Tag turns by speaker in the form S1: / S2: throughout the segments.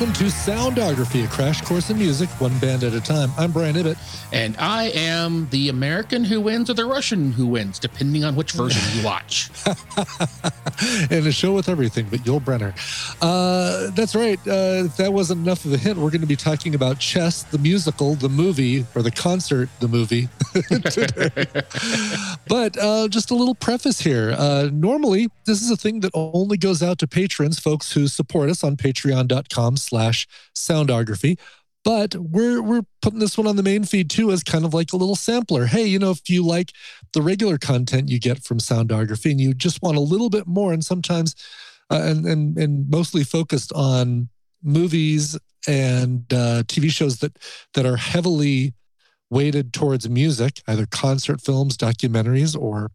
S1: Welcome to Soundography, a crash course in music, one band at a time. I'm Brian Ibbott.
S2: And I am the American who wins or the Russian who wins, depending on which version you watch.
S1: and a show with everything but Yul Brynner. Uh, that's right. Uh, if that wasn't enough of a hint, we're going to be talking about Chess, the musical, the movie, or the concert, the movie. but uh, just a little preface here. Uh, normally, this is a thing that only goes out to patrons, folks who support us on patreon.com slash soundography. But we're we're putting this one on the main feed too as kind of like a little sampler. Hey, you know, if you like the regular content you get from soundography and you just want a little bit more, and sometimes uh, and and and mostly focused on movies and uh, TV shows that that are heavily weighted towards music, either concert films, documentaries, or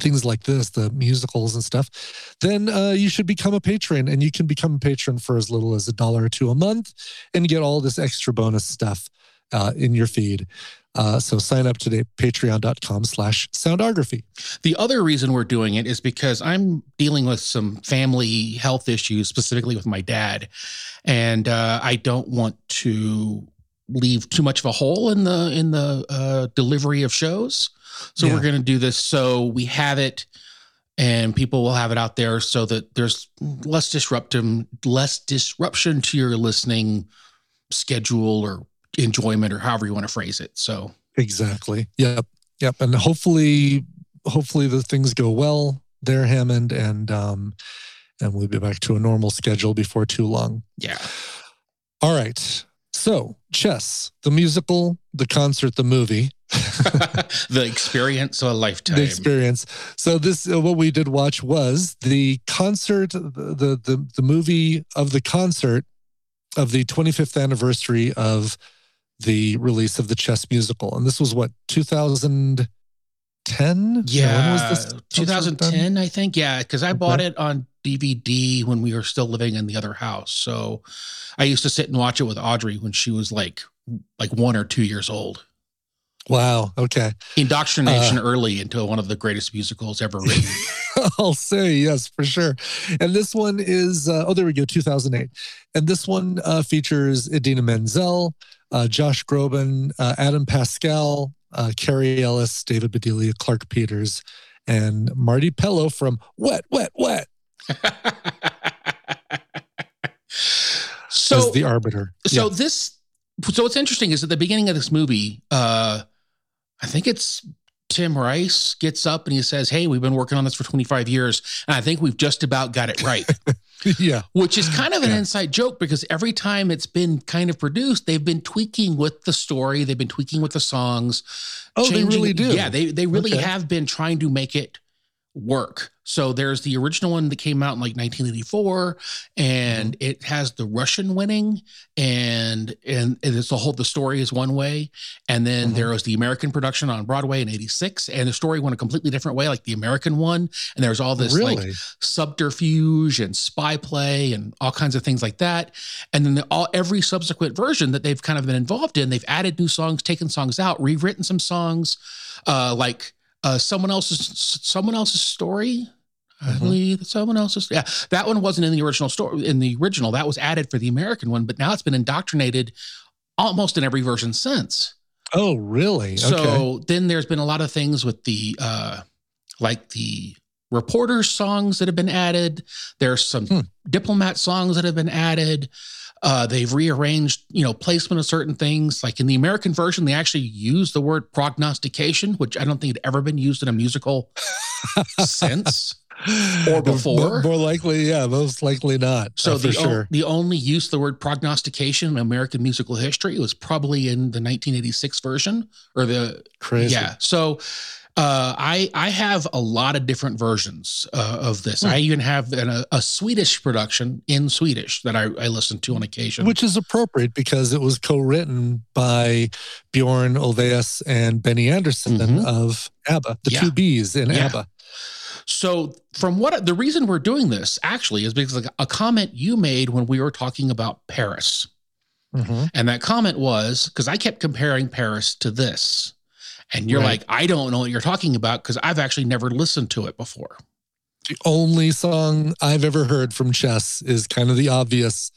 S1: things like this, the musicals and stuff, then uh, you should become a patron. And you can become a patron for as little as a dollar or two a month and get all this extra bonus stuff uh, in your feed. Uh, so sign up today, patreon.com slash soundography.
S2: The other reason we're doing it is because I'm dealing with some family health issues, specifically with my dad. And uh, I don't want to leave too much of a hole in the in the uh, delivery of shows. So yeah. we're going to do this so we have it and people will have it out there so that there's less disruption less disruption to your listening schedule or enjoyment or however you want to phrase it. So
S1: Exactly. Yep. Yep. And hopefully hopefully the things go well there Hammond and um and we'll be back to a normal schedule before too long.
S2: Yeah.
S1: All right. So, chess, the musical, the concert, the movie.
S2: the experience of a lifetime.
S1: The experience. So this, uh, what we did watch was the concert, the, the the movie of the concert of the 25th anniversary of the release of the chess musical, and this was what 2010.
S2: Yeah, when was this 2010, I think. Yeah, because I okay. bought it on DVD when we were still living in the other house. So I used to sit and watch it with Audrey when she was like like one or two years old.
S1: Wow. Okay.
S2: Indoctrination uh, early into one of the greatest musicals ever written.
S1: I'll say yes for sure. And this one is uh, oh there we go 2008, and this one uh, features Idina Menzel, uh, Josh Groban, uh, Adam Pascal, uh, Kerry Ellis, David Bedella, Clarke Peters, and Marty Pellow from Wet Wet Wet. so As the arbiter.
S2: So yeah. this so what's interesting is at the beginning of this movie, uh I think it's Tim Rice gets up and he says, Hey, we've been working on this for 25 years, and I think we've just about got it right.
S1: yeah.
S2: Which is kind of an yeah. inside joke because every time it's been kind of produced, they've been tweaking with the story, they've been tweaking with the songs.
S1: Oh, changing. they really do.
S2: Yeah, they they really okay. have been trying to make it work. So there's the original one that came out in like 1984, and mm-hmm. it has the Russian winning, and and it's the whole the story is one way, and then mm-hmm. there was the American production on Broadway in '86, and the story went a completely different way, like the American one, and there's all this really? like subterfuge and spy play and all kinds of things like that, and then the, all every subsequent version that they've kind of been involved in, they've added new songs, taken songs out, rewritten some songs, uh, like uh, someone else's someone else's story. I mm-hmm. believe someone else's. Yeah, that one wasn't in the original story. In the original, that was added for the American one, but now it's been indoctrinated almost in every version since.
S1: Oh, really?
S2: So okay. then there's been a lot of things with the uh like the reporter songs that have been added. There's some hmm. diplomat songs that have been added. Uh, they've rearranged, you know, placement of certain things. Like in the American version, they actually use the word prognostication, which I don't think had ever been used in a musical since or before.
S1: More likely, yeah, most likely not.
S2: So uh, the, sure. o- the only use of the word prognostication in American musical history was probably in the 1986 version or the
S1: crazy.
S2: Yeah. So uh, I I have a lot of different versions uh, of this. Hmm. I even have an, a, a, Swedish production in Swedish that I, I listen to on occasion,
S1: which is appropriate because it was co-written by Bjorn Ulvaeus and Benny Andersson mm-hmm. of ABBA, the yeah. two Bs in yeah. ABBA.
S2: So, from what the reason we're doing this actually is because a comment you made when we were talking about Paris, mm-hmm. and that comment was because I kept comparing Paris to this. And you're right. like, I don't know what you're talking about because I've actually never listened to it before.
S1: The only song I've ever heard from Chess is kind of the obvious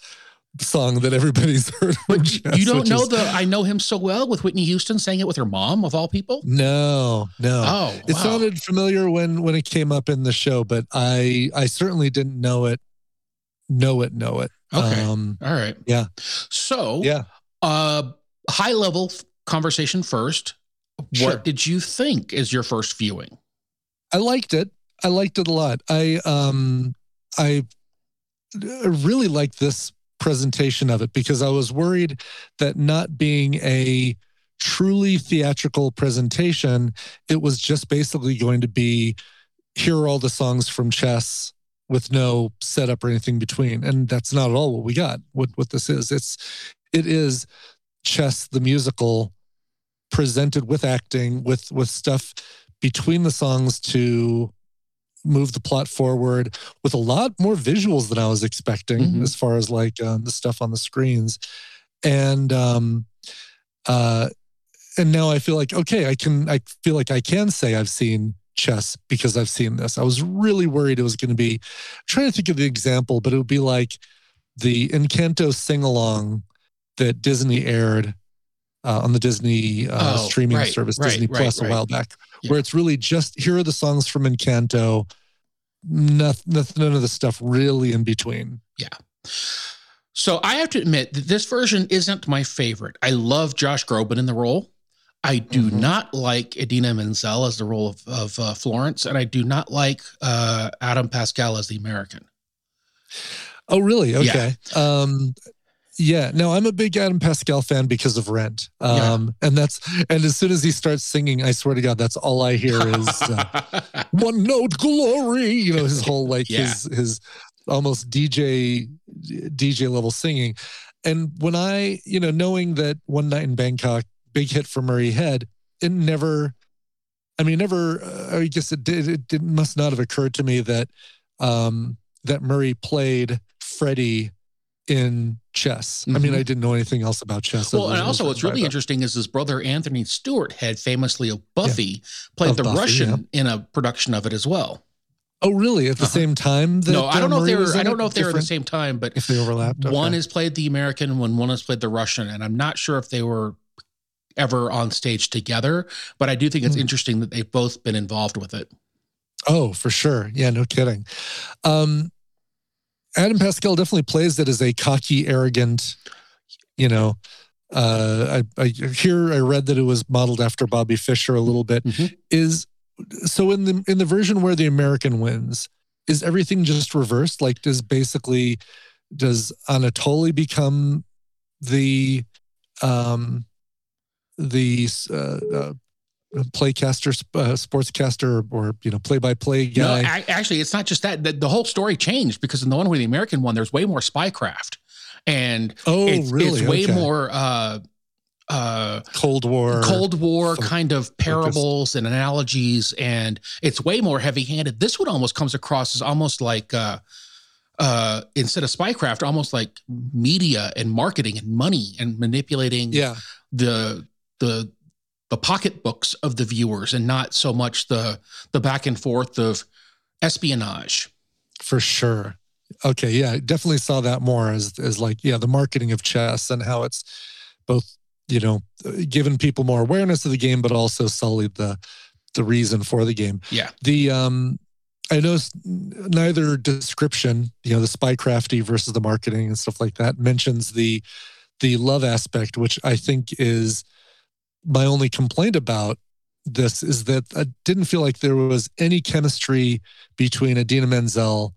S1: song that everybody's heard Chess.
S2: You don't know
S1: is-
S2: the I know him so well with Whitney Houston saying it with her mom of all people.
S1: No, no.
S2: Oh,
S1: it
S2: wow.
S1: sounded familiar when when it came up in the show, but I I certainly didn't know it. Know it, know it.
S2: Okay.
S1: Um,
S2: All right.
S1: Yeah.
S2: So,
S1: yeah.
S2: uh, high level conversation first.
S1: Sure.
S2: What did you think as your first viewing?
S1: I liked it. I liked it a lot. I um I really liked this presentation of it because I was worried that not being a truly theatrical presentation, it was just basically going to be here are all the songs from Chess with no setup or anything between. And that's not at all what we got. What what this is. It's it is Chess the musical presented with acting with with stuff between the songs to move the plot forward with a lot more visuals than I was expecting
S2: Mhm.
S1: as far as like um, the stuff on the screens. And um uh and now I feel like okay, I can I feel like I can say I've seen chess because I've seen this. I was really worried it was going to be I'm trying to think of the example, but it would be like the Encanto sing along that Disney aired uh, on the Disney uh,
S2: Oh,
S1: streaming
S2: right,
S1: service,
S2: right,
S1: Disney
S2: right,
S1: Plus, a while back,
S2: Yeah.
S1: where it's really just here are the songs from Encanto, nothing, none of the stuff really in between. Yeah.
S2: So I have to admit that this version isn't my favorite. I love Josh Groban in the role. I do
S1: Mhm.
S2: not like Idina Menzel as the role of, of uh, Florence, and I do not like uh, Adam Pascal as the American.
S1: Oh, really?
S2: Yeah.
S1: Okay. Um, yeah. No, I'm a big Adam Pascal fan because of Rent. Um, and that's and as soon as he starts singing, I swear to God, that's all I hear is uh, one note glory. You know, his whole like
S2: Yeah.
S1: his his almost DJ DJ level singing. And when I, you know, knowing that one night in Bangkok, big hit for Murray Head, it never. I mean, never. Uh, I guess it did. It did, must not have occurred to me that um, that Murray played Freddie in chess. I mean,
S2: Mhm.
S1: I didn't know anything else about chess.
S2: well, and also what's really interesting is his brother Anthony Stewart had famously of Buffy played
S1: Of
S2: the
S1: Buffy,
S2: Russian in a production of it as well.
S1: Oh, really? At the
S2: Uh-huh.
S1: same time? That,
S2: no, I don't
S1: uh,
S2: know if they were. I don't know if they were at the same time, but
S1: If they overlapped.
S2: one has played the American, when one has played the Russian, and I'm not sure if they were ever on stage together. But I do think it's
S1: Hmm.
S2: interesting that they've both been involved with it.
S1: Oh, for sure. Yeah, no kidding. Um, Adam Pascal definitely plays it as a cocky, arrogant, you know. Uh, I, I here I read that it was modeled after Bobby Fischer a little bit.
S2: Mhm.
S1: Is so in the in the version where the American wins, is everything just reversed? Like, does basically does Anatoly become the um the uh, uh playcaster uh, sportscaster or you know play-by-play
S2: No,
S1: guy
S2: I, actually, it's not just that. The, the whole story changed because in the one where the American one, there's way more spycraft, and
S1: oh
S2: it's,
S1: really
S2: it's way
S1: Okay.
S2: more uh, uh,
S1: cold war
S2: Cold War kind of parables and analogies, and it's way more heavy-handed. This one almost comes across as almost like uh, uh, instead of spycraft, almost like media and marketing and money and manipulating
S1: yeah
S2: the the the pocketbooks of the viewers and not so much the the back and forth of espionage.
S1: for sure okay yeah definitely saw that more as as like yeah the marketing of chess and how it's both you know given people more awareness of the game but also sullied the the reason for the game
S2: Yeah.
S1: the um i noticed neither description you know the spycrafty versus the marketing and stuff like that mentions the the love aspect which i think is my only complaint about this is that I didn't feel like there was any chemistry between Idina Menzel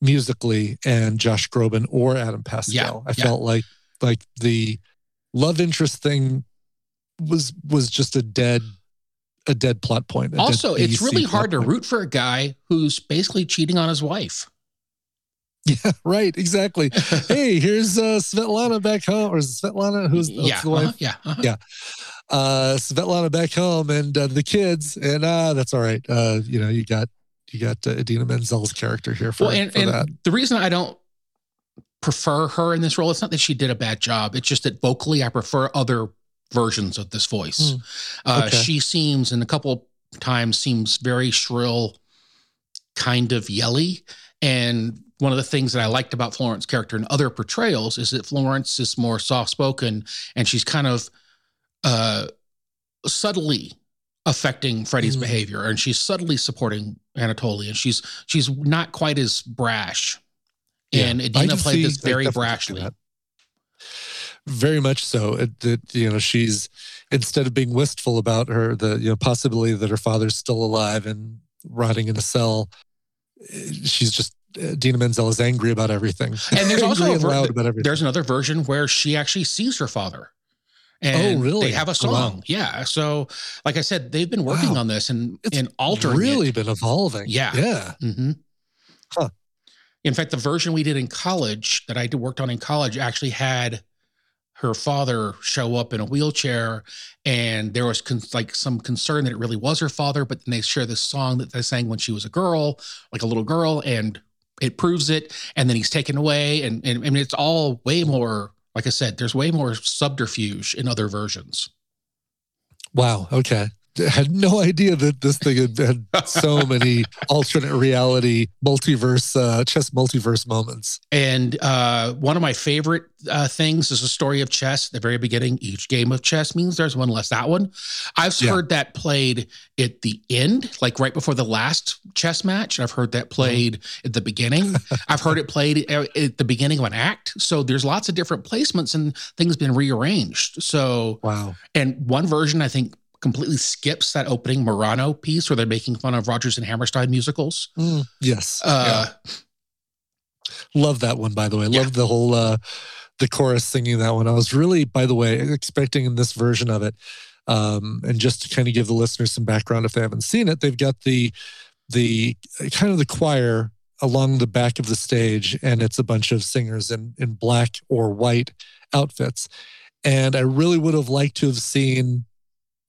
S1: musically and Josh Groban or Adam Pascal. I
S2: yeah.
S1: felt like like the love interest thing was was just a dead a dead plot point.
S2: Also, it's really hard to root for a guy who's basically cheating on his wife.
S1: Yeah, right, exactly. hey, here's uh, Svetlana back home, or is it Svetlana who's
S2: yeah,
S1: the wife?
S2: uh-huh, yeah, uh-huh.
S1: Yeah. uh Svetlana back home and uh, the kids and uh that's all right uh you know you got you got uh, Idina Menzel's character here for,
S2: well, and,
S1: for
S2: and
S1: that
S2: the reason I don't prefer her in this role, it's not that she did a bad job. It's just that vocally, I prefer other versions of this voice.
S1: Hmm.
S2: Uh,
S1: Okay.
S2: She seems, and a couple times, seems very shrill, kind of yelly. And one of the things that I liked about Florence's character in other portrayals is that Florence is more soft spoken and she's kind of uh, subtly affecting Freddie's
S1: Mm.
S2: behavior and she's subtly supporting Anatoly and she's she's not quite as brash. And
S1: I
S2: played this very brashly.
S1: Very much so. It, that you know, she's instead of being wistful about her the you know possibility that her father's still alive and rotting in a cell, eh, she's just uh, Idina Menzel is angry about everything.
S2: And there's also
S1: and
S2: ver-
S1: about everything.
S2: There's another version where she actually sees her father. And
S1: Oh, really?
S2: They have a
S1: Oh, wow.
S2: song. Yeah. So, like I said, they've been working
S1: Wow.
S2: on this and,
S1: It's
S2: and altering
S1: really
S2: it.
S1: been evolving.
S2: Yeah.
S1: yeah.
S2: hmm
S1: Huh.
S2: In fact, the version we did in college that I worked on in college actually had her father show up in a wheelchair, and there was con- like some concern that it really was her father. But then they share this song that they sang when she was a girl, like a little girl, and it proves it. And then he's taken away, and and mean it's all way more. Like I said, there's way more subterfuge in other versions.
S1: Wow. Okay. Had no idea that this thing had, had so many alternate reality multiverse uh chess multiverse moments.
S2: And uh, one of my favorite uh, things is the story of chess. At the very beginning, each game of chess means there's one less that one. I've
S1: Yeah.
S2: heard that played at the end, like right before the last chess match. I've heard that played at the beginning. I've heard it played at the beginning of an act. So there's lots of different placements and things been rearranged. So,
S1: Wow.
S2: and one version I think completely skips that opening Merano piece where they're making fun of Rodgers and Hammerstein musicals.
S1: Mm, yes.
S2: Uh,
S1: Love that one, by the way.
S2: Yeah.
S1: Love the whole uh the chorus singing that one. I was really, by the way, expecting in this version of it. Um, and just to kind of give the listeners some background if they haven't seen it, they've got the the kind of the choir along the back of the stage, and it's a bunch of singers in in black or white outfits. And I really would have liked to have seen,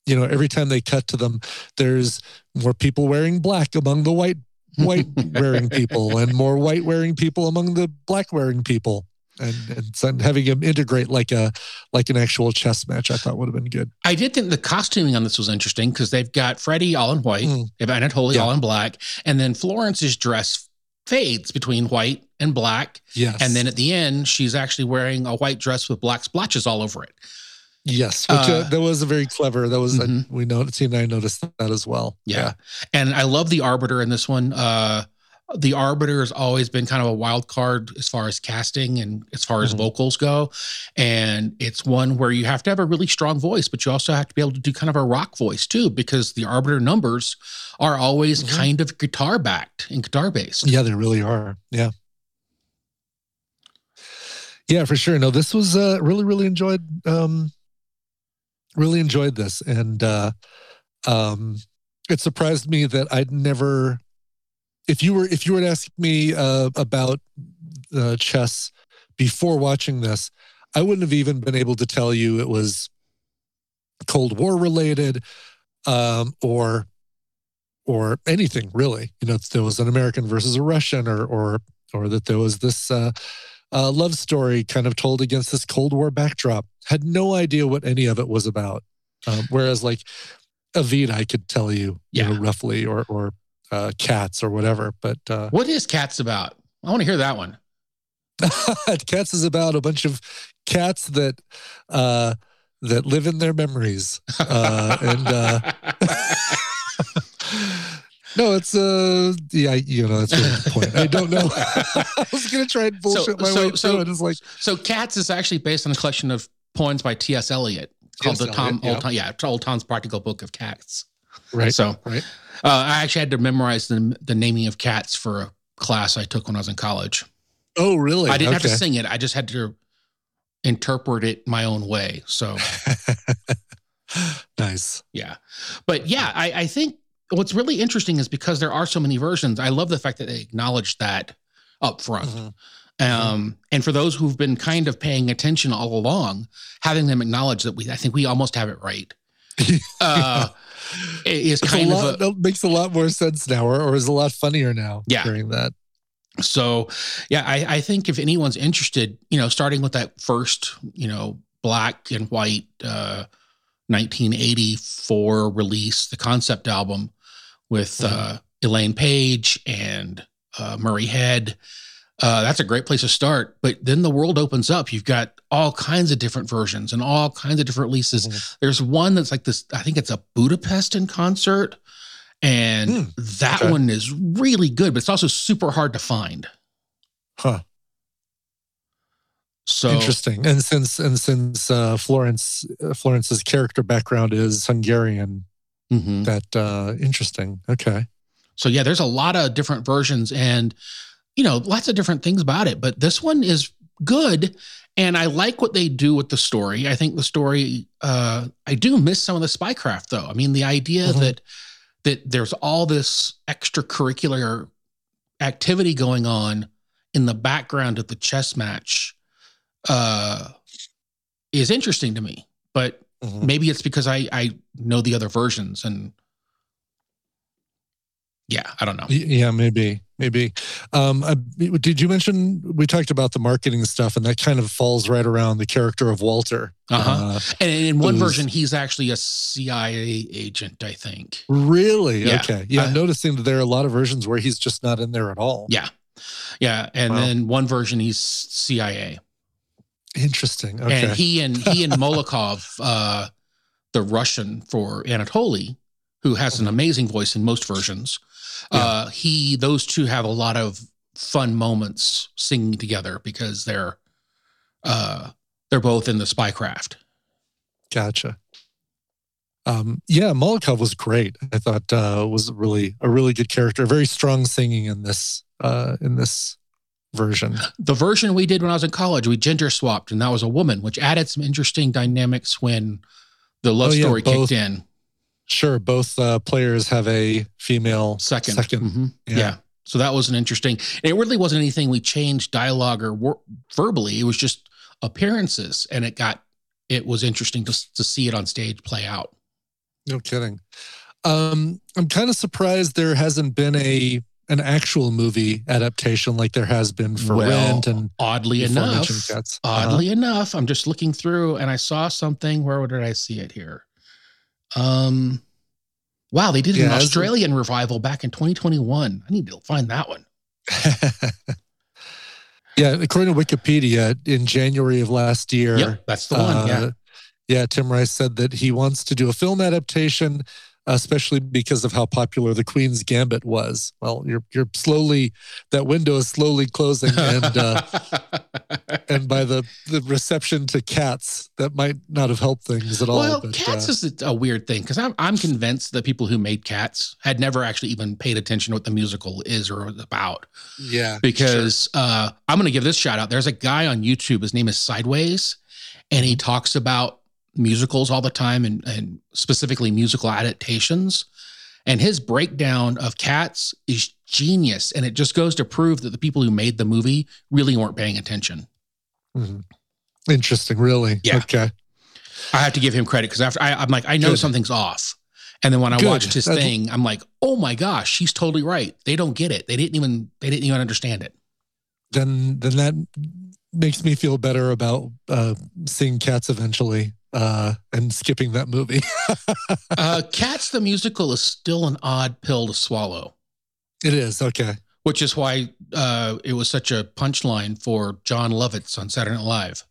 S1: you know, every time they cut to them, there's more people wearing black among the white white wearing people and more white wearing people among the black wearing people and, and having them integrate like a like an actual chess match i thought would have been good
S2: I did think the costuming on this was interesting because they've got Freddie all in white,
S1: Mm.
S2: they've got Anatoly
S1: Yeah.
S2: all in black, and then Florence's dress fades between white and black.
S1: yes
S2: And then at the end, she's actually wearing a white dress with black splotches all over it.
S1: Yes which uh,
S2: uh,
S1: that was a very clever that was
S2: Mhm.
S1: we know and I noticed that as well
S2: Yeah. And I love the Arbiter in this one. Uh, the Arbiter has always been kind of a wild card as far as casting and as far as
S1: Mhm.
S2: vocals go. And it's one where you have to have a really strong voice, but you also have to be able to do kind of a rock voice too, because the Arbiter numbers are always
S1: Mhm.
S2: kind of guitar backed and guitar based.
S1: yeah they really are yeah yeah for sure no this was uh really really enjoyed um really enjoyed this. And uh um it surprised me that i'd never if you were if you were to ask me uh about uh chess before watching this i wouldn't have even been able to tell you it was cold war related um or or anything really. You know there was an american versus a russian or or or that there was this uh uh, love story kind of told against this Cold War backdrop. Had no idea what any of it was about. Um, whereas like Avid, I could tell you, you know,
S2: Yeah.
S1: roughly, or or uh, Cats or whatever. But uh,
S2: What is Cats about? I want to hear that one.
S1: Cats is about a bunch of cats that uh, that live in their memories. Uh, and uh, no, it's uh, yeah, you know, that's really the point. I don't know. I was gonna try and bullshit my
S2: so-
S1: way
S2: so-
S1: through it. It's like
S2: so Cats is actually based on a collection of poems by T.S. Eliot called the Tom
S1: Eliot, yeah.
S2: Old Tom, yeah, Old Tom's Practical Book of Cats.
S1: right,
S2: So
S1: right.
S2: Uh, I actually had to memorize the, the naming of cats for a class I took when I was in college.
S1: Oh, really?
S2: I didn't have to sing it. I just had to interpret it my own way. So
S1: nice.
S2: yeah, but yeah, I, I think what's really interesting is because there are so many versions. I love the fact that they acknowledge that up front.
S1: Mhm.
S2: Um, and for those who've been kind of paying attention all along, having them acknowledge that we, I think we almost have it right. Uh, is
S1: It's a
S2: kind of
S1: lot,
S2: a,
S1: that makes a lot more sense now, or, or is a lot funnier now.
S2: Yeah.
S1: Hearing that.
S2: So, yeah, I, I think if anyone's interested, you know, starting with that first, you know, black and white uh, 1984 release, the concept album with
S1: Mhm.
S2: uh, Elaine Paige and uh, Murray Head. Uh, that's a great place to start. But then the world opens up. You've got all kinds of different versions and all kinds of different releases.
S1: Mhm.
S2: There's one that's like this. I think it's a Budapest in concert, and
S1: Hmm,
S2: that
S1: okay.
S2: one is really good. But it's also super hard to find.
S1: Huh.
S2: So
S1: Interesting. And since and since uh, Florence uh, Florence's character background is Hungarian,
S2: Mhm.
S1: that uh, interesting. Okay.
S2: So yeah, there's a lot of different versions and you know, lots of different things about it, but this one is good and I like what they do with the story. I think the story uh I do miss some of the spycraft though. I mean, the idea
S1: Mhm.
S2: that that there's all this extracurricular activity going on in the background of the chess match uh is interesting to me. But
S1: Mhm.
S2: maybe it's because I I know the other versions and yeah, I don't know.
S1: Yeah, maybe, maybe. Um, I, did you mention we talked about the marketing stuff, and that kind of falls right around the character of Walter?
S2: Uh-huh. And in one version, he's actually a CIA agent, I think.
S1: really?
S2: Yeah.
S1: Okay. Yeah,
S2: I-
S1: I'm noticing that there are a lot of versions where he's just not in there at all.
S2: Yeah. Yeah. And
S1: Wow.
S2: then one version, he's CIA.
S1: Interesting. Okay.
S2: And he and he and Molokov, uh, the Russian for Anatoly, who has an amazing voice in most versions, uh, he those two have a lot of fun moments singing together because they're uh, they're both in the spycraft.
S1: Gotcha. Um, yeah, Molokov was great. I thought uh, was really a really good character. Very strong singing in this uh, in this version.
S2: The version we did when I was in college, we gender swapped, and that was a woman, which added some interesting dynamics when the love
S1: Oh, yeah,
S2: story
S1: both-
S2: kicked in.
S1: Sure, both uh, players have a female
S2: Second,
S1: Second,
S2: Mhm.
S1: yeah.
S2: Yeah. So that was an interesting. It really wasn't anything we changed dialogue or wor- verbally. It was just appearances, and it got. It was interesting to to see it on stage play out.
S1: No kidding. Um, I'm kind of surprised there hasn't been a an actual movie adaptation like there has been for
S2: Well,
S1: Rent and
S2: oddly enough.
S1: Uh-huh.
S2: oddly enough, I'm just looking through and I saw something. Where did I see it here? Um, wow, they did
S1: Yeah,
S2: an
S1: as a-
S2: Australian revival back in 2021. I need to find that one.
S1: yeah, according to Wikipedia, in January of last year,
S2: Yep, that's the one. yeah.
S1: uh, yeah, Tim Rice said that he wants to do a film adaptation, especially because of how popular The Queen's Gambit was. Well, you're you're slowly that window is slowly closing, and uh, and by the the reception to Cats, that might not have helped things at all.
S2: well,
S1: but,
S2: Cats
S1: uh,
S2: is a, weird thing because I'm I'm convinced that people who made Cats had never actually even paid attention to what the musical is or was about.
S1: yeah,
S2: Because uh, I'm going to give this shout out. There's a guy on YouTube. His name is Sideways, and he talks about musicals all the time and, and specifically musical adaptations. And his breakdown of Cats is genius, and it just goes to prove that the people who made the movie really weren't paying attention.
S1: Mhm. interesting. Really,
S2: Yeah.
S1: Okay,
S2: I have to give him credit because after I, I'm like, I know
S1: Good.
S2: something's off. And then when I
S1: Good.
S2: watched his
S1: That's-
S2: thing, I'm like, oh my gosh, he's totally right. They don't get it. They didn't even they didn't even understand it.
S1: then then that makes me feel better about uh, seeing Cats eventually uh, and skipping that movie.
S2: Uh, Cats the musical is still an odd pill to swallow,
S1: it is okay.
S2: which is why uh, it was such a punchline for Jon Lovitz on Saturday Night Live.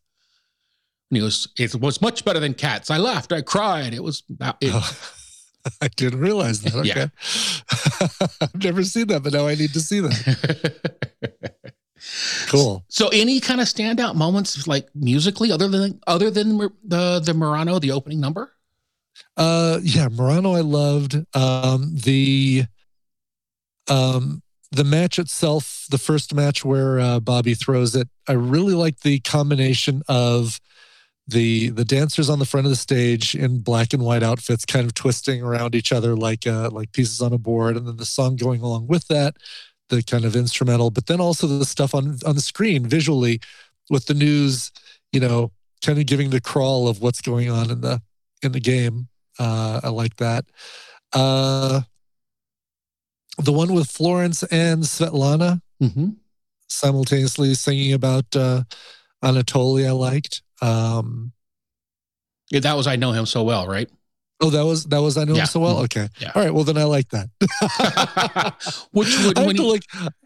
S2: And he was, it was much better than Cats. I laughed, I cried. It was, it,
S1: Oh, I didn't realize that. Okay. I've never seen that, but now I need to see that. Cool.
S2: So, any kind of standout moments, like musically, other than other than the the Merano, the opening number?
S1: Uh yeah, Merano I loved. Um the um the match itself, the first match where uh, Bobby throws it, I really like the combination of the the dancers on the front of the stage in black and white outfits kind of twisting around each other like uh like pieces on a board and then the song going along with that the kind of instrumental but then also the stuff on on the screen visually with the news you know kind of giving the crawl of what's going on in the in the game uh i like that uh the one with florence and svetlana
S2: Mm-hmm.
S1: simultaneously singing about uh anatoly i liked um
S2: Yeah, that was I know him so well, right?
S1: Oh, that was that was I know
S2: Yeah.
S1: him so well.
S2: Mhm.
S1: Okay,
S2: Yeah.
S1: all right. Well, then I like that.
S2: Which would
S1: I have to
S2: you,
S1: look.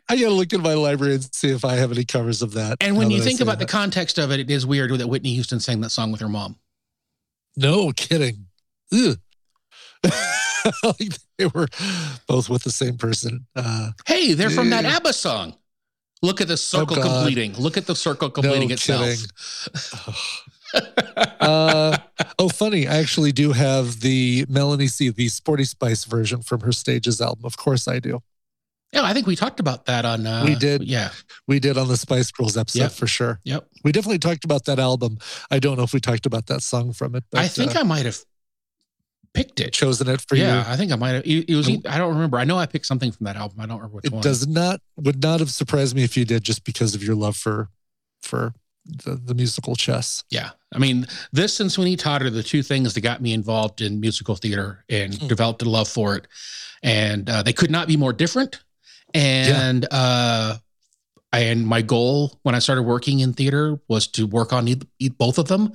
S1: I gotta look in my library and see if I have any covers of that.
S2: and when you think about the context of it, it is weird that Whitney Houston sang that song with her mom.
S1: no kidding, like they were both with the same person. Uh,
S2: Hey, they're from that ABBA song. Look at the circle
S1: Oh,
S2: completing. Look at the circle completing itself.
S1: Uh, oh, funny. I actually do have the Melanie C, the Sporty Spice version from her Stages album. Of course, I do.
S2: Yeah, I think we talked about that on. Uh,
S1: We did.
S2: Yeah.
S1: We did on the Spice Girls episode
S2: Yep.
S1: for sure.
S2: Yep.
S1: We definitely talked about that album. I don't know if we talked about that song from it, but
S2: I think
S1: uh,
S2: I might have picked it.
S1: chosen it for
S2: yeah,
S1: you.
S2: Yeah, I think I might have. It, it was.
S1: Oh.
S2: I don't remember. I know I picked something from that album. I don't remember which
S1: It
S2: one.
S1: does not would not have surprised me if you did just because of your love for for the, the musical chess.
S2: Yeah. I mean, this and Sweeney Todd are the two things that got me involved in musical theater and
S1: Hmm.
S2: developed a love for it. And uh, they could not be more different. And uh, and my goal when I started working in theater was to work on e- both of them,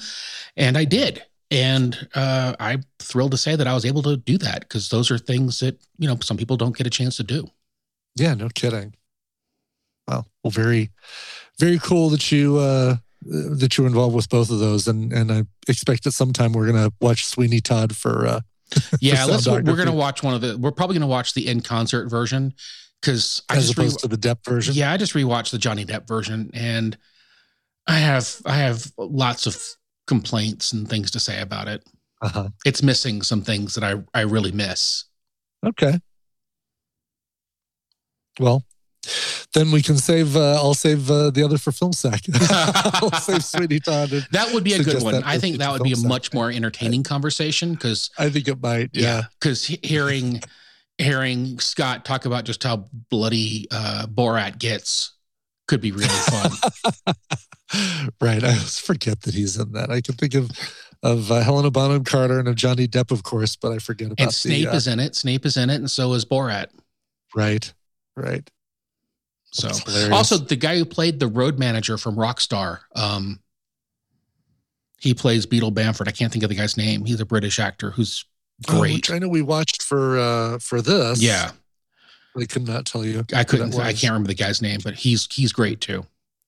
S2: and I did. And uh, I'm thrilled to say that I was able to do that because those are things that you know some people don't get a chance to do.
S1: Yeah, no kidding. Wow. Well, very, very cool that you uh that you're involved with both of those, and and I expect that sometime we're gonna watch Sweeney Todd for uh
S2: Yeah, let's. We're gonna watch one of the. We're probably gonna watch the in concert version because
S1: as
S2: just re-
S1: opposed to the Depp version.
S2: Yeah, I just rewatched the Johnny Depp version, and I have I have lots of complaints and things to say about it.
S1: Uh-huh.
S2: It's missing some things that I I really miss.
S1: Okay. Well, then we can save. Uh, I'll save uh, the other for film sack. I'll save Sweeney Todd.
S2: That would be a good one. I think that would be a
S1: film
S2: much more entertaining conversation because
S1: I think it might.
S2: yeah,
S1: Yeah.
S2: because hearing hearing Scott talk about just how bloody uh, Borat gets could be really fun.
S1: right. I always forget that he's in that. I can think of of uh, Helena Bonham Carter and of Johnny Depp, of course, but I forget about
S2: and Snape
S1: the, uh,
S2: is in it. Snape is in it, and so is Borat.
S1: right. Right.
S2: So Also, the guy who played the road manager from Rockstar, um, he plays Beadle Bamford. I can't think of the guy's name. He's a British actor who's
S1: Oh,
S2: great.
S1: which I know we watched for uh for this.
S2: yeah,
S1: I could not tell you.
S2: I couldn't. I can't remember the guy's name, but he's he's great too.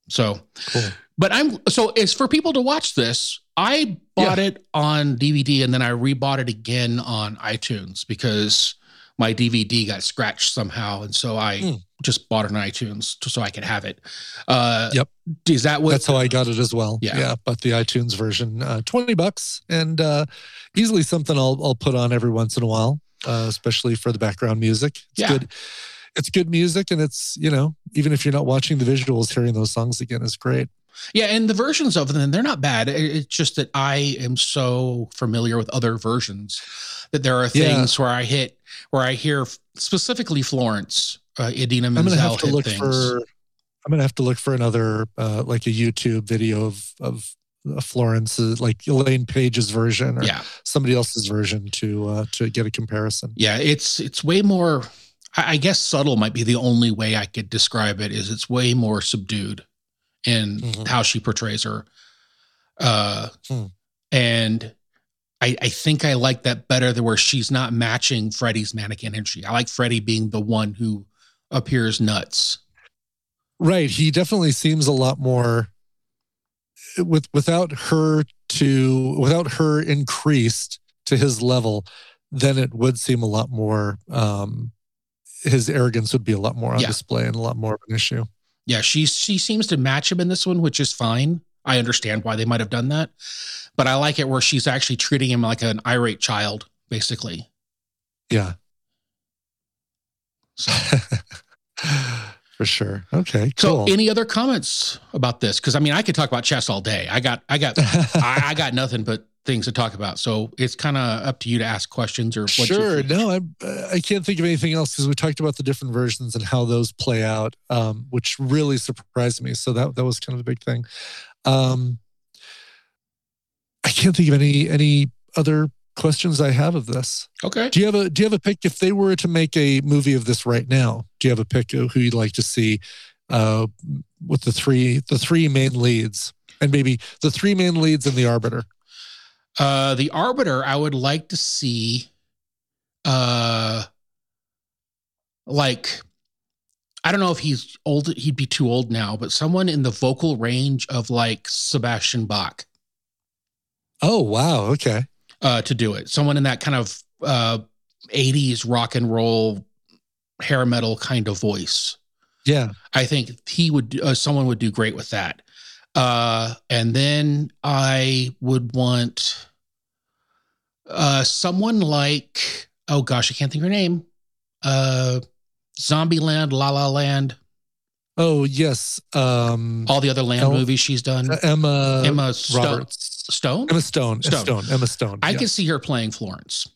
S2: So,
S1: Cool.
S2: but I'm so it's for people to watch this. I bought it on DVD and then I rebought it again on iTunes because my DVD got scratched somehow, and so I
S1: Hmm.
S2: just bought it on iTunes so I could have it. Uh,
S1: Yep.
S2: Is that what?
S1: That's how I got it as well.
S2: Yeah.
S1: Yeah. But the iTunes version, uh, 20 bucks and uh, easily something I'll, I'll put on every once in a while, uh, especially for the background music. It's
S2: Yeah.
S1: good. It's good music. And it's, you know, even if you're not watching the visuals, hearing those songs again is great.
S2: Yeah, and the versions of them, they're not bad. It's just that I am so familiar with other versions that there are
S1: Yeah.
S2: things where I hit, where I hear specifically Florence, uh, Idina
S1: I'm going to have to look
S2: things.
S1: for, I'm going to have to look for another, uh, like a YouTube video of, of, uh, Florence, uh, like Elaine Paige's version or
S2: yeah,
S1: somebody else's version to uh, to get a comparison.
S2: yeah, it's it's way more. I guess subtle might be the only way I could describe it. Is it's way more subdued in
S1: Mhm.
S2: how she portrays her, uh,
S1: Hmm.
S2: and I, I think I like that better than where she's not matching Freddie's manic energy. I like Freddie being the one who appears nuts.
S1: Right. He definitely seems a lot more with without her to without her increased to his level, then it would seem a lot more um his arrogance would be a lot more on
S2: Yeah.
S1: display and a lot more of an issue.
S2: Yeah, she she seems to match him in this one, which is fine. I understand why they might have done that, but I like it where she's actually treating him like an irate child, basically.
S1: Yeah.
S2: So,
S1: For sure. Okay. Cool.
S2: so any other comments about this? Because I mean, I could talk about chess all day. I got I got I, I got nothing but things to talk about. So it's kind of up to you to ask questions or what
S1: sure. No, I I can't think of anything else because we talked about the different versions and how those play out, um, which really surprised me. So that that was kind of a big thing. Um, I can't think of any any other questions I have of this.
S2: Okay.
S1: Do you have a Do you have a pick if they were to make a movie of this right now? Do you have a pick of who you'd like to see uh, with the three the three main leads and maybe the three main leads and the arbiter?
S2: Uh, the Arbiter, I would like to see, uh, like, I don't know if he's old. He'd be too old now, but someone in the vocal range of like Sebastian Bach.
S1: Oh wow, okay.
S2: Uh, to do it, someone in that kind of uh, '80s rock and roll hair metal kind of voice.
S1: Yeah,
S2: I think he would. Uh, someone would do great with that. Uh, and then I would want uh, someone like oh gosh, I can't think of her name. Uh, Zombieland, La La Land.
S1: Oh yes. Um,
S2: all the other land
S1: El-
S2: movies she's done.
S1: uh, Emma
S2: Emma Stone.
S1: Roberts.
S2: Stone.
S1: Emma Stone.
S2: Stone.
S1: Stone. Emma Stone.
S2: I
S1: yeah.
S2: could see her playing Florence.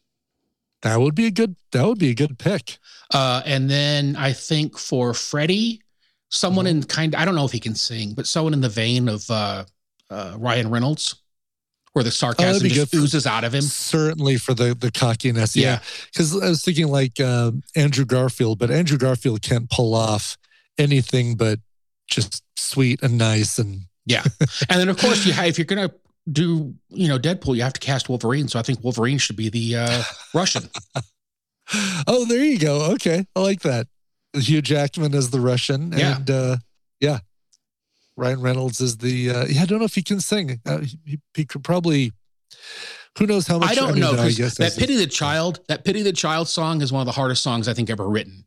S1: that would be a good. That would be a good pick.
S2: Uh, and then I think for Freddie, someone
S1: Mhm.
S2: in kind I don't know if he can sing, but someone in the vein of uh, uh, Ryan Reynolds, where the sarcasm
S1: be
S2: just
S1: for-
S2: oozes out of him.
S1: Certainly for the the cockiness. Yeah, because I was thinking like uh, Andrew Garfield, but Andrew Garfield can't pull off anything but just sweet and nice and yeah.
S2: And then of course you have, if you're gonna do you know Deadpool, you have to cast Wolverine. So I think Wolverine should be the uh, Russian.
S1: oh, there you go. Okay, I like that. Hugh Jackman as the Russian,
S2: Yeah.
S1: and uh, yeah, Ryan Reynolds is the. Uh, yeah, I don't know if he can sing. Uh, he, he could probably. Who knows how much?
S2: I don't
S1: mean,
S2: know
S1: I
S2: 'cause
S1: guess
S2: that pity the child, that pity the child song is one of the hardest songs I think ever written.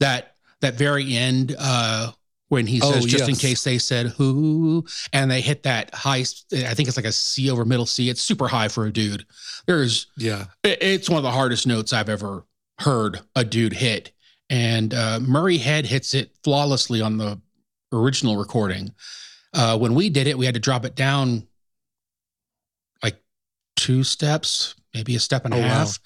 S2: That that very end uh when he
S1: Oh,
S2: says just in case they said who and they hit that high I think it's like a C over middle C. It's super high for a dude. There's
S1: Yeah,
S2: it- it's one of the hardest notes I've ever heard a dude hit. And uh, Murray Head hits it flawlessly on the original recording. Uh, when we did it, we had to drop it down like two steps, maybe a step and a
S1: Oh, wow.
S2: half,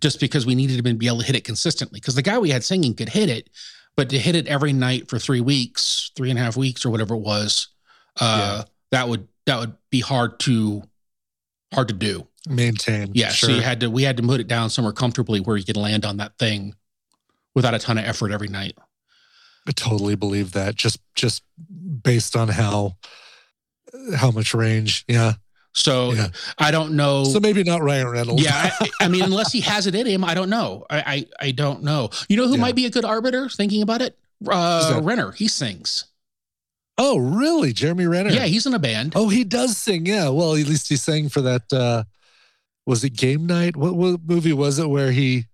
S2: just because we needed to be able to hit it consistently. Because the guy we had singing could hit it, but to hit it every night for three weeks, three and a half weeks, or whatever it was, uh, that would that would be hard to hard to do.
S1: maintain.
S2: Yeah,
S1: sure.
S2: so you had to we had to put it down somewhere comfortably where you could land on that thing without a ton of effort every night.
S1: I totally believe that. Just just based on how how much range. Yeah.
S2: So
S1: Yeah.
S2: I don't know.
S1: So maybe not Ryan Reynolds.
S2: yeah, I, I mean, unless he has it in him, I don't know. I I, I don't know. You know who
S1: Yeah.
S2: might be a good arbiter? Thinking about it, uh,
S1: that?
S2: Renner. He sings.
S1: Oh, really? Jeremy Renner.
S2: Yeah, he's in a band.
S1: Oh, he does sing. Yeah. Well, at least he sang for that. uh Was it Game Night? What, what movie was it where he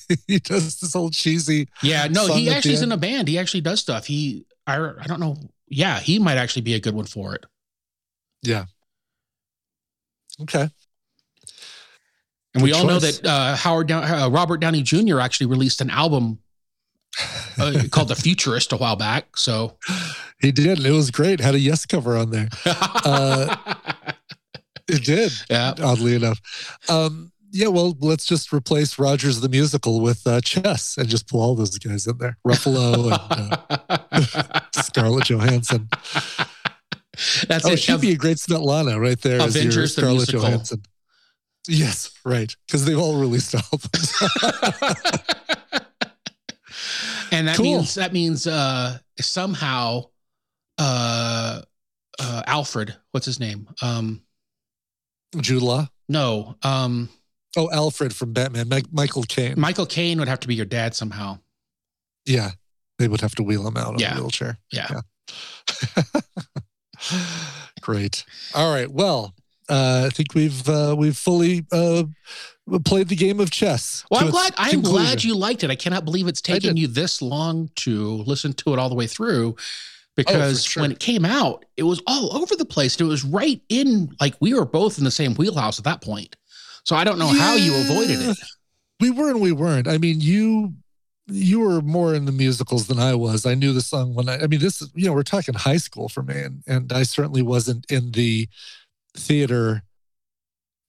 S1: he does this old cheesy?
S2: Yeah, no, he actually is in a band. He actually does stuff. He I I don't know. Yeah, he might actually be a good one for it. Yeah.
S1: Okay.
S2: And we
S1: Good
S2: all know that uh, Howard uh, Robert Downey Jr. actually released an album uh, called The Futurist a while back. So
S1: He did. and It was great. Had a yes cover on there. Uh, It did.
S2: yeah.
S1: Oddly enough. Um, yeah. Well, let's just replace Rogers the musical with uh, Chess and just pull all those guys in there. Ruffalo and uh, Scarlett Johansson.
S2: That's
S1: Oh,
S2: it.
S1: she'd be a great Svetlana right there.
S2: Avengers the
S1: Scarlett
S2: musical.
S1: Johansson. Yes, right. Because they've all released albums.
S2: and that
S1: Cool.
S2: means that means uh, somehow uh, uh, Alfred, what's his name? Um,
S1: Jude Law.
S2: no, um,
S1: Oh, Alfred from Batman. Mi- Michael Caine.
S2: Michael Caine would have to be your dad somehow.
S1: yeah, they would have to wheel him out on
S2: Yeah.
S1: a wheelchair.
S2: Yeah.
S1: Great. All right. Well, uh, I think we've uh, we've fully uh, played the game of chess.
S2: Well, I'm glad. I'm
S1: conclusion.
S2: glad you liked it. I cannot believe it's taken you this long to listen to it all the way through. Because
S1: Oh, sure.
S2: when it came out, it was all over the place. It was right in like we were both in the same wheelhouse at that point. So I don't know how you avoided it.
S1: We were and we weren't. I mean, you you were more in the musicals than I was. I knew the song when I. I mean, this is you know we're talking high school for me, and and I certainly wasn't in the theater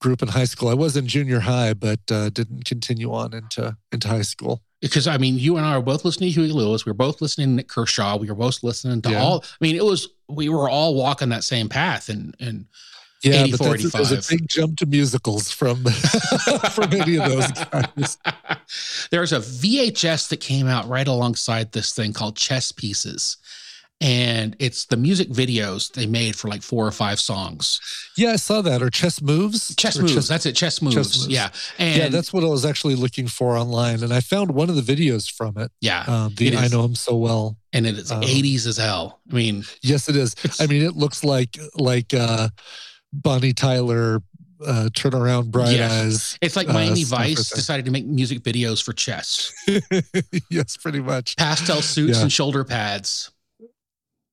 S1: group in high school. I was in junior high, but uh, didn't continue on into into high school.
S2: Because I mean, you and I were both listening to Huey Lewis. We were both listening to Nik Kershaw. We were both listening to
S1: Yeah.
S2: all. I mean, it was we were all walking that same path, and and
S1: Yeah,
S2: 84,
S1: but that's, there's a big jump to musicals from from any of those guys.
S2: There's a VHS that came out right alongside this thing called Chess Pieces. and it's the music videos they made for like four or five songs.
S1: Yeah, I saw that. Or chess moves.
S2: Chess
S1: Or
S2: moves. that's it. Chess moves.
S1: moves.
S2: Yeah. And
S1: yeah, that's what I was actually looking for online, and I found one of the videos from it.
S2: yeah.
S1: Um, the
S2: It
S1: I know him so well.
S2: and it is
S1: um,
S2: 80s as hell. I mean,
S1: Yes, it is. I mean, it looks like like uh, Bonnie Tyler, uh, turn around, bright
S2: Yes.
S1: eyes.
S2: it's like
S1: Uh,
S2: Miami
S1: stuff
S2: Vice decided to make music videos for chess.
S1: yes, pretty much,
S2: Pastel suits
S1: Yeah.
S2: and shoulder pads.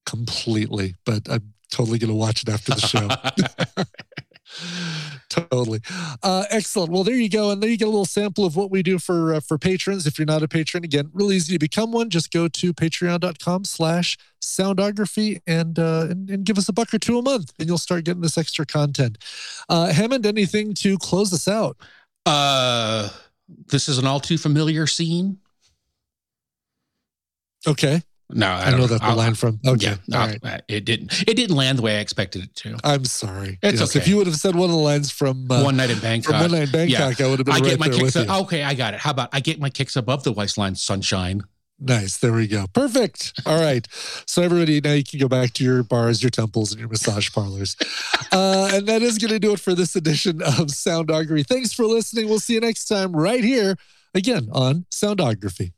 S1: completely. But I'm totally gonna watch it after the show. totally. Uh, excellent. Well, there you go. And there you get a little sample of what we do for uh, for patrons. If you're not a patron, again, really easy to become one. Just go to patreon.com slash soundography and, uh, and and give us a buck or two a month and you'll start getting this extra content. Uh, Hammond, anything to close us out?
S2: uh, this is an all too familiar scene.
S1: Okay.
S2: No,
S1: I,
S2: I, don't
S1: know that the
S2: I'll-
S1: line from. Okay.
S2: Yeah,
S1: right.
S2: it didn't. It didn't land the way I expected it to.
S1: I'm sorry.
S2: It's
S1: yes,
S2: okay.
S1: If you would have said one of the lines from uh,
S2: One night in Bangkok.
S1: One Night in Bangkok, I would have been
S2: I
S1: right
S2: get my
S1: there with
S2: kicks up. Okay, I got it. How about I get my kicks above the waistline, sunshine?
S1: Nice. There we go. Perfect. All right. So everybody, now you can go back to your bars, your temples, and your massage parlors. Uh, and that is going to do it for this edition of Soundography. Thanks for listening. We'll see you next time right here again on Soundography.